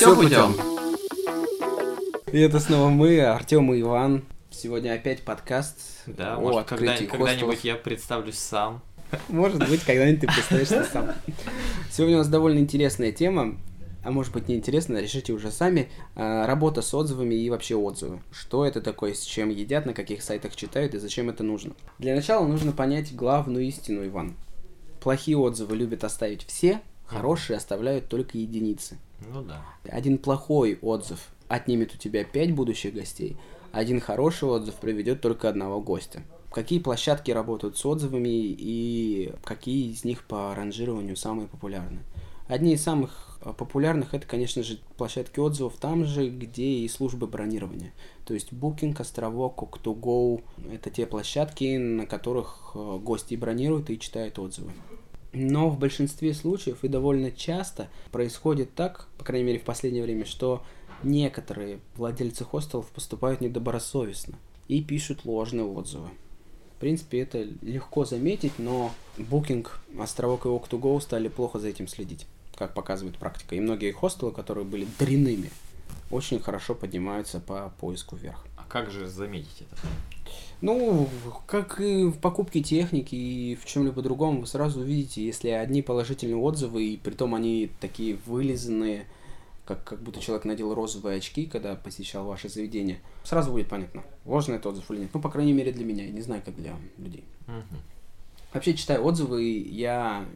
все путем. И это снова мы, Артем и Иван. Сегодня опять подкаст Да, о может, когда- когда-нибудь я представлюсь сам. Может быть, когда-нибудь ты представишься сам. Сегодня у нас довольно интересная тема, а может быть неинтересная, решите уже сами. А, Работа с отзывами и вообще отзывы. Что это такое, с чем едят, на каких сайтах читают и зачем это нужно. Для начала нужно понять главную истину, Иван. Плохие отзывы любят оставить все, хорошие оставляют только единицы. Ну да. Один плохой отзыв отнимет у тебя 5 будущих гостей, один хороший отзыв приведет только одного гостя. Какие площадки работают с отзывами и какие из них по ранжированию самые популярные? Одни из самых э, популярных это, конечно же, площадки отзывов там же, где и службы бронирования. То есть Booking, Островок, Cook2Go – это те площадки, на которых э, гости бронируют и читают отзывы. Но в большинстве случаев и довольно часто происходит так, по крайней мере в последнее время, что некоторые владельцы хостелов поступают недобросовестно и пишут ложные отзывы. В принципе, это легко заметить, но Booking, Островок и Walk2Go стали плохо за этим следить, как показывает практика. И многие хостелы, которые были дрянными, очень хорошо поднимаются по поиску вверх. Как же заметить это? Ну, как и в покупке техники и в чем-либо другом, вы сразу увидите, если одни положительные отзывы, и притом они такие вылизанные, как, как будто человек надел розовые очки, когда посещал ваше заведение, сразу будет понятно, ложный это отзыв или нет. Ну, по крайней мере, для меня, я не знаю, как для людей. Мгм. Вообще, читая отзывы, я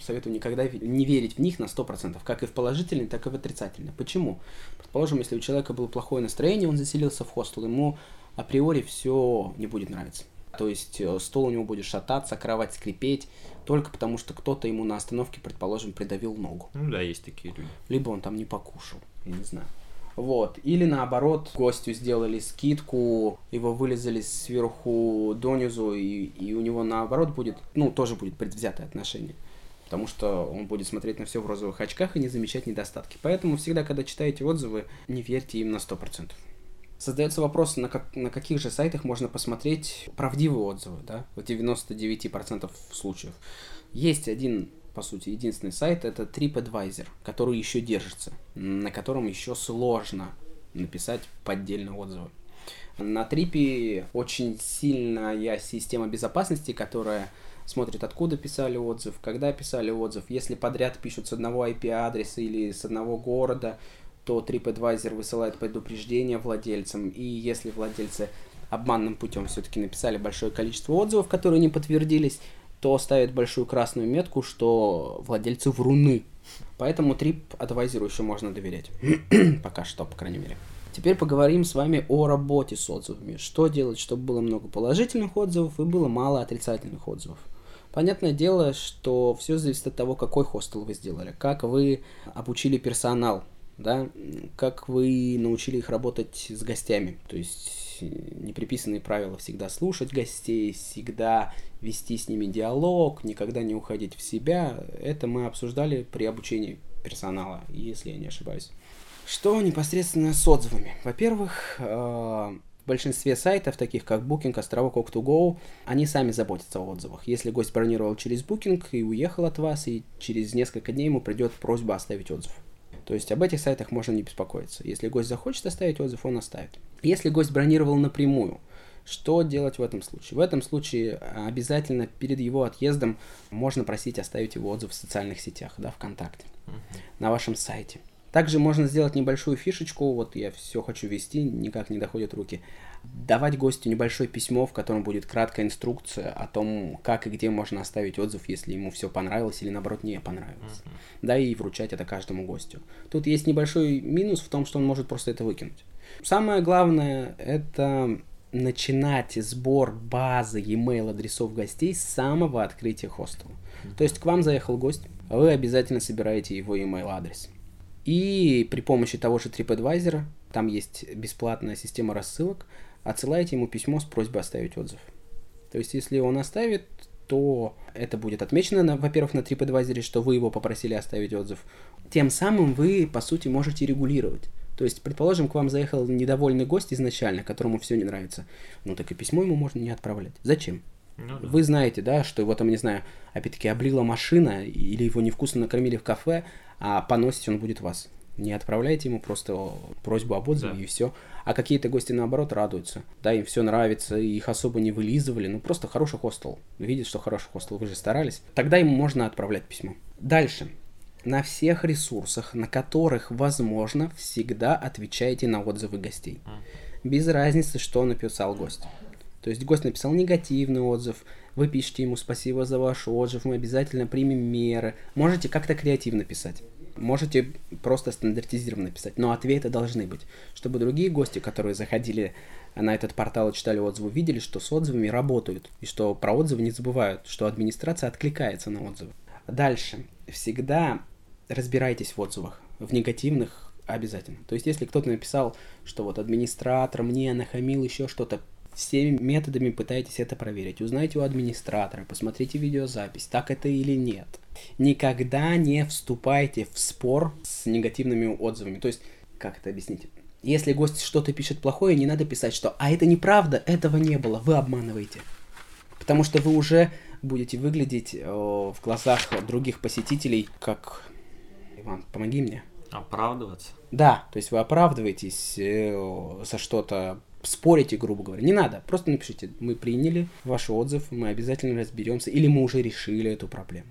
советую никогда не верить в них на 100%, как и в положительные, так и в отрицательные. Почему? Предположим, если у человека было плохое настроение, он заселился в хостел, ему априори все не будет нравиться. То есть э, стол у него будет шататься, кровать скрипеть, только потому что кто-то ему на остановке, предположим, придавил ногу. Ну да, есть такие люди. Либо он там не покушал, я не знаю. Вот. Или наоборот, гостю сделали скидку, его вылезали сверху донизу, и, и у него наоборот будет, ну, тоже будет предвзятое отношение. Потому что он будет смотреть на все в розовых очках и не замечать недостатки. Поэтому всегда, когда читаете отзывы, не верьте им на 100%. Создается вопрос, на, как, на каких же сайтах можно посмотреть правдивые отзывы, да, в 99% случаев. Есть один, по сути, единственный сайт, это TripAdvisor, который еще держится, на котором еще сложно написать поддельные отзывы. На Трипе очень сильная система безопасности, которая смотрит, откуда писали отзыв, когда писали отзыв. Если подряд пишут с одного IP-адреса или с одного города, то TripAdvisor высылает предупреждение владельцам. И если владельцы обманным путем все-таки написали большое количество отзывов, которые не подтвердились, то ставит большую красную метку, что владельцы вруны. Поэтому TripAdvisor еще можно доверять. Пока что, по крайней мере. Теперь поговорим с вами о работе с отзывами. Что делать, чтобы было много положительных отзывов и было мало отрицательных отзывов. Понятное дело, что все зависит от того, какой хостел вы сделали, как вы обучили персонал, да, как вы научили их работать с гостями. То есть э, неприписанные правила всегда слушать гостей, всегда вести с ними диалог, никогда не уходить в себя. Это мы обсуждали при обучении персонала, если я не ошибаюсь. Что непосредственно с отзывами? Во-первых, э, в большинстве сайтов, таких как Booking, Островок, Oak2Go, они сами заботятся о отзывах. Если гость бронировал через Booking и уехал от вас, и через несколько дней ему придет просьба оставить отзыв. То есть об этих сайтах можно не беспокоиться. Если гость захочет оставить отзыв, он оставит. Если гость бронировал напрямую, что делать в этом случае? В этом случае а, обязательно перед его отъездом можно просить оставить его отзыв в социальных сетях, да, ВКонтакте, на вашем сайте. Также можно сделать небольшую фишечку, вот я все хочу вести, никак не доходят руки. Давать гостю небольшое письмо, в котором будет краткая инструкция о том, как и где можно оставить отзыв, если ему все понравилось или наоборот не понравилось. Да, и вручать это каждому гостю. Тут есть небольшой минус в том, что он может просто это выкинуть. Самое главное это начинать сбор базы e-mail адресов гостей с самого открытия хостела. То есть к вам заехал гость, вы обязательно собираете его email адрес. И при помощи того же TripAdvisor, там есть бесплатная система рассылок, отсылаете ему письмо с просьбой оставить отзыв. То есть, если он оставит, то это будет отмечено, во-первых, на TripAdvisor, что вы его попросили оставить отзыв. Тем самым вы, по сути, можете регулировать. То есть, предположим, к вам заехал недовольный гость изначально, которому все не нравится. Ну так и письмо ему можно не отправлять. Зачем? Ну да. Вы знаете, да, что его там, не знаю, опять-таки облила машина, или его невкусно накормили в кафе, а поносить он будет вас. Не отправляйте ему просто просьбу об отзыве Да. и все. А какие-то гости, наоборот, радуются. Да, им все нравится, их особо не вылизывали. Ну, просто хороший хостел. Видят, что хороший хостел, вы же старались. Тогда ему можно отправлять письмо. Дальше. На всех ресурсах, на которых возможно, всегда отвечайте на отзывы гостей. Без разницы, что написал гость. То есть гость написал негативный отзыв, вы пишете ему спасибо за ваш отзыв, мы обязательно примем меры. Можете как-то креативно писать. Можете просто стандартизированно писать, но ответы должны быть, чтобы другие гости, которые заходили на этот портал и читали отзывы, видели, что с отзывами работают, и что про отзывы не забывают, что администрация откликается на отзывы. Дальше. Всегда разбирайтесь в отзывах, в негативных обязательно. То есть, если кто-то написал, что вот администратор мне нахамил еще что-то, всеми методами пытайтесь это проверить. Узнайте у администратора, посмотрите видеозапись, так это или нет. Никогда не вступайте в спор с негативными отзывами. То есть, как это объяснить? Если гость что-то пишет плохое, не надо писать, что «а это неправда, этого не было, вы обманываете». Потому что вы уже будете выглядеть э, в глазах других посетителей как... Иван, помоги мне. Оправдываться. Да, то есть вы оправдываетесь э, за что-то, спорите, грубо говоря. Не надо, просто напишите, мы приняли ваш отзыв, мы обязательно разберемся, или мы уже решили эту проблему.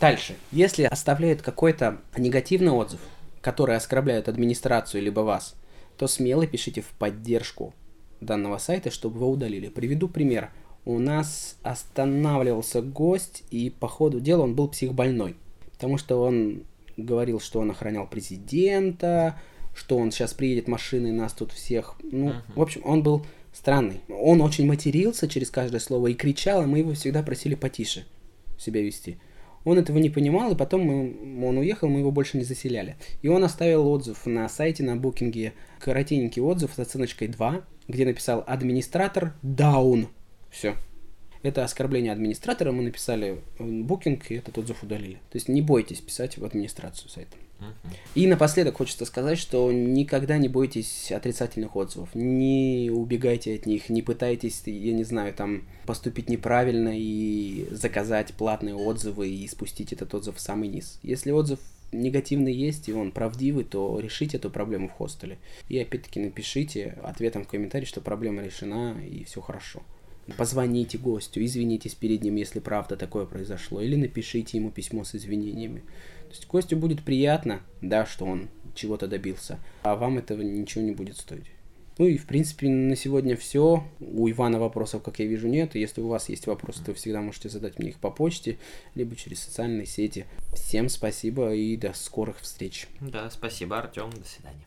Дальше, если оставляют какой-то негативный отзыв, который оскорбляет администрацию либо вас, то смело пишите в поддержку данного сайта, чтобы его удалили. Приведу пример. У нас останавливался гость, и по ходу дела он был психбольной, потому что он говорил, что он охранял президента, что он сейчас приедет машиной нас тут всех. Ну, Мгм. в общем, он был странный. Он очень матерился через каждое слово и кричал, и мы его всегда просили потише себя вести. Он этого не понимал, и потом мы- он уехал, мы его больше не заселяли. И он оставил отзыв на сайте, на букинге, коротенький отзыв с оценочкой 2, где написал «Администратор даун». Все. Это оскорбление администратора, мы написали букинг, и этот отзыв удалили. То есть не бойтесь писать в администрацию сайта. И напоследок хочется сказать, что никогда не бойтесь отрицательных отзывов, не убегайте от них, не пытайтесь, я не знаю, там поступить неправильно и заказать платные отзывы и спустить этот отзыв в самый низ. Если отзыв негативный есть и он правдивый, то решите эту проблему в хостеле. И опять-таки напишите ответом в комментарии, что проблема решена и все хорошо. Позвоните гостю, извинитесь перед ним, если правда такое произошло, или напишите ему письмо с извинениями. То есть гостю будет приятно, да, что он чего-то добился, а вам этого ничего не будет стоить. Ну и, в принципе, на сегодня все. У Ивана вопросов, как я вижу, нет. Если у вас есть вопросы, то всегда можете задать мне их по почте, либо через социальные сети. Всем спасибо и до скорых встреч. Да, спасибо, Артем. До свидания.